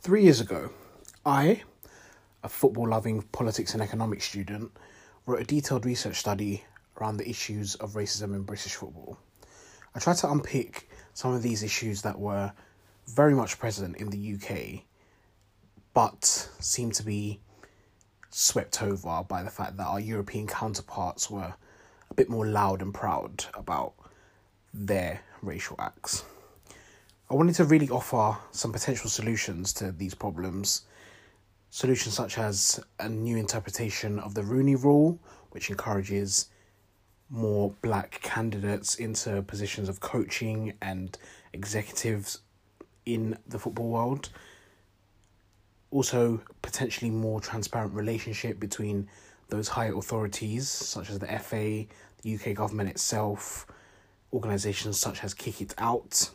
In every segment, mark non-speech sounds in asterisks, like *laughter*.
Three years ago, I, a football loving politics and economics student, wrote a detailed research study around the issues of racism in British football. I tried to unpick some of these issues that were very much present in the UK, but seemed to be swept over by the fact that our European counterparts were a bit more loud and proud about their racial acts. I wanted to really offer some potential solutions to these problems. Solutions such as a new interpretation of the Rooney Rule, which encourages more black candidates into positions of coaching and executives in the football world. Also, potentially more transparent relationship between those higher authorities, such as the FA, the UK government itself, organisations such as Kick It Out,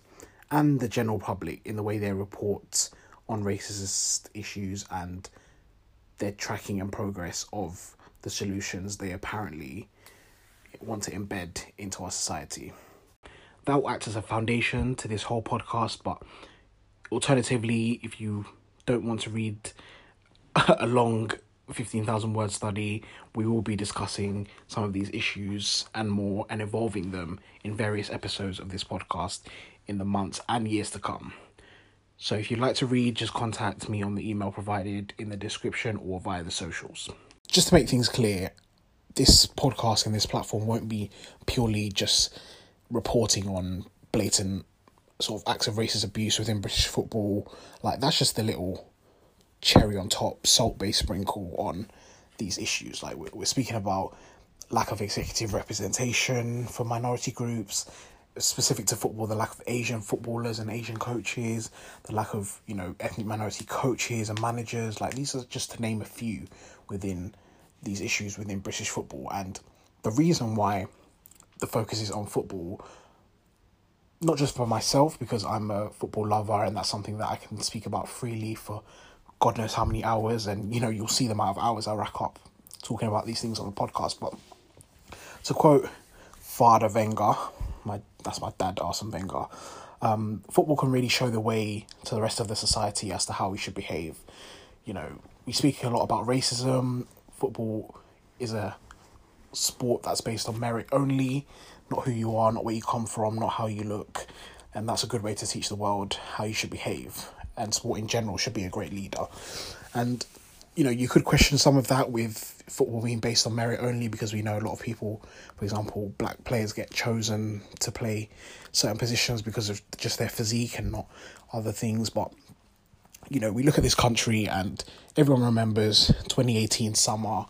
and the general public in the way they report on racist issues and their tracking and progress of the solutions they apparently want to embed into our society. That will act as a foundation to this whole podcast, but alternatively, if you don't want to read *laughs* a long 15,000 word study, we will be discussing some of these issues and more and evolving them in various episodes of this podcast in the months and years to come. So if you'd like to read, just contact me on the email provided in the description or via the socials. Just to make things clear, this podcast and this platform won't be purely just reporting on blatant sort of acts of racist abuse within British football. Like that's just the little cherry on top, salt based sprinkle on these issues. Like we're, we're speaking about lack of executive representation for minority groups, specific to football, the lack of Asian footballers and Asian coaches, the lack of you know ethnic minority coaches and managers. Like these are just to name a few within these issues within British football, and the reason why the focus is on football not just for myself because I'm a football lover and that's something that I can speak about freely for God knows how many hours, and you know you'll see the amount of hours I rack up talking about these things on the podcast. But to quote Father Wenger, my that's my dad, Arsene Wenger. Um, football can really show the way to the rest of the society as to how we should behave. You know, we speak a lot about racism. Football is a sport that's based on merit only, not who you are, not where you come from, not how you look. And that's a good way to teach the world how you should behave. And sport in general should be a great leader. And, you know, you could question some of that with football being based on merit only because we know a lot of people, for example, black players get chosen to play certain positions because of just their physique and not other things. But, you know, we look at this country and everyone remembers 2018 summer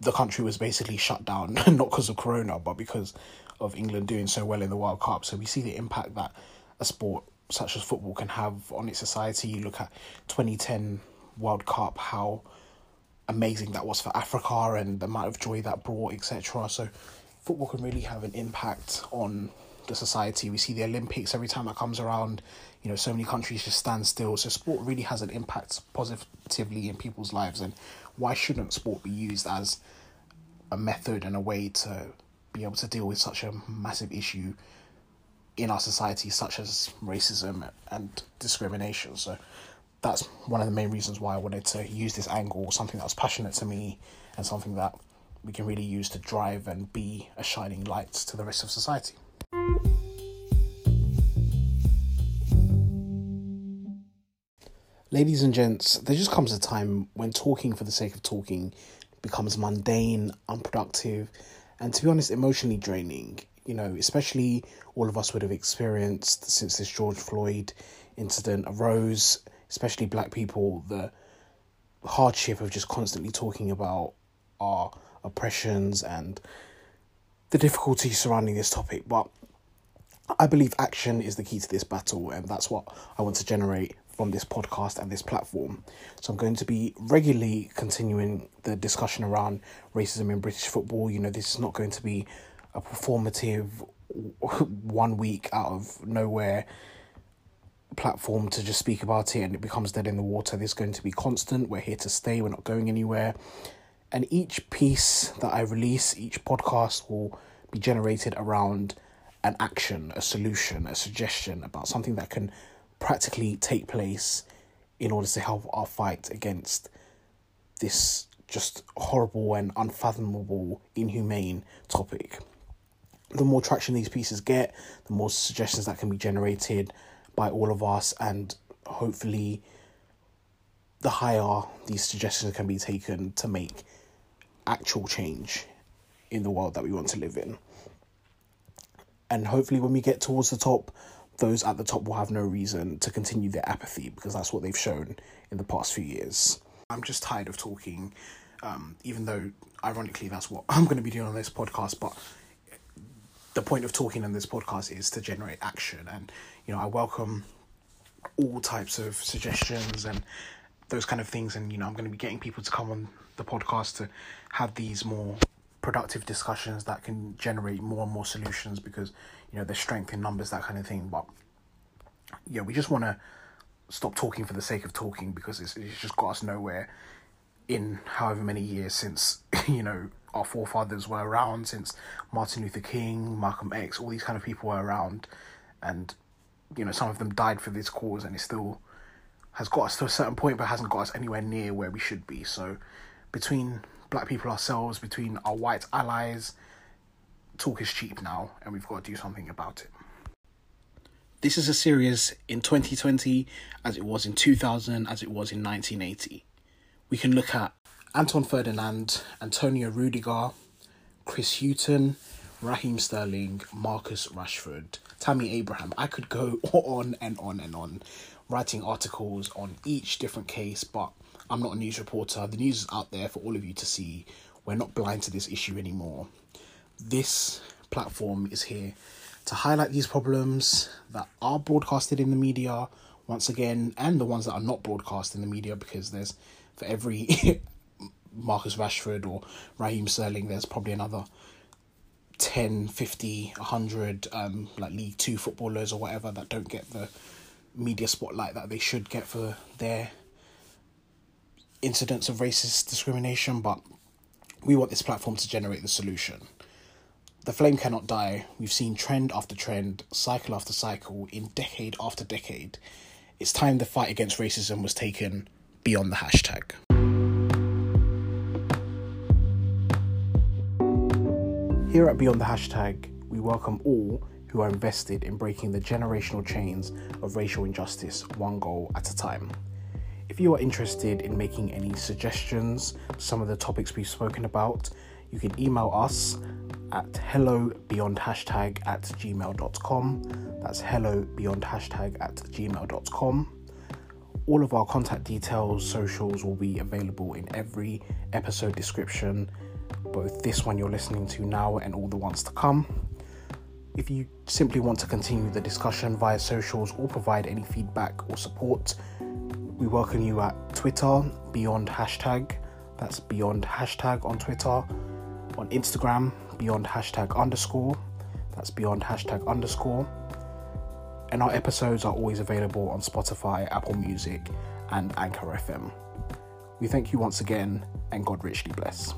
the country was basically shut down, *laughs* not because of Corona, but because of England doing so well in the World Cup. So we see the impact that a sport such as football can have on its society. You look at 2010 World Cup, how amazing that was for Africa and the amount of joy that brought, etc. So football can really have an impact on the society. We see the Olympics every time that comes around. You know, so many countries just stand still. So sport really has an impact positively in people's lives. And why shouldn't sport be used as a method and a way to be able to deal with such a massive issue in our society, such as racism and discrimination? So that's one of the main reasons why I wanted to use this angle, something that was passionate to me and something that we can really use to drive and be a shining light to the rest of society. Ladies and gents, there just comes a time when talking for the sake of talking becomes mundane, unproductive, and to be honest, emotionally draining. You know, especially all of us would have experienced since this George Floyd incident arose, especially black people, the hardship of just constantly talking about our oppressions and the difficulties surrounding this topic. But I believe action is the key to this battle, and that's what I want to generate from this podcast and this platform. So I'm going to be regularly continuing the discussion around racism in British football. You know, this is not going to be a performative *laughs* one week out of nowhere platform to just speak about it and it becomes dead in the water. This is going to be constant. We're here to stay. We're not going anywhere. And each piece that I release, each podcast will be generated around an action, a solution, a suggestion about something that can practically take place in order to help our fight against this just horrible and unfathomable, inhumane topic. The more traction these pieces get, the more suggestions that can be generated by all of us, and hopefully, the higher these suggestions can be taken to make actual change in the world that we want to live in. And hopefully, when we get towards the top, those at the top will have no reason to continue their apathy because that's what they've shown in the past few years. I'm just tired of talking, um, even though, ironically, that's what *laughs* I'm going to be doing on this podcast. But the point of talking on this podcast is to generate action. And, you know, I welcome all types of suggestions and those kind of things. And, you know, I'm going to be getting people to come on the podcast to have these more productive discussions that can generate more and more solutions because you know there's strength in numbers that kind of thing. But yeah we just want to stop talking for the sake of talking because it's, it's just got us nowhere in however many years since *laughs* you know our forefathers were around since martin luther king malcolm x all these kind of people were around. And you know some of them died for this cause and it still has got us to a certain point but hasn't got us anywhere near where we should be. So between black people ourselves, between our white allies, talk is cheap now, and we've got to do something about it. This is as serious in 2020 as it was in 2000, as it was in 1980. We can look at Anton Ferdinand, Antonio Rudiger, Chris Hughton, Raheem Sterling, Marcus Rashford, Tammy Abraham. I could go *laughs* on and on and on, writing articles on each different case, but I'm not a news reporter. The news is out there for all of you to see. We're not blind to this issue anymore. This platform is here to highlight these problems that are broadcasted in the media once again, and the ones that are not broadcast in the media because there's for every *laughs* Marcus Rashford or Raheem Sterling, there's probably another 10, 50, 100 um, like League Two footballers or whatever that don't get the media spotlight that they should get for their incidents of racist discrimination, but we want this platform to generate the solution. The flame cannot die. We've seen trend after trend, cycle after cycle, in decade after decade. It's time the fight against racism was taken beyond the hashtag. Here at Beyond the Hashtag, we welcome all who are invested in breaking the generational chains of racial injustice one goal at a time. If you are interested in making any suggestions, some of the topics we've spoken about, you can email us at hello beyond hashtag at gmail.com. That's hello beyond hashtag at gmail.com. All of our contact details, socials will be available in every episode description, both this one you're listening to now and all the ones to come. If you simply want to continue the discussion via socials or provide any feedback or support, we welcome you at Twitter, Beyond Hashtag. That's Beyond Hashtag on Twitter. On Instagram, Beyond Hashtag underscore. That's Beyond Hashtag underscore. And our episodes are always available on Spotify, Apple Music, and Anchor FM. We thank you once again, and God richly bless.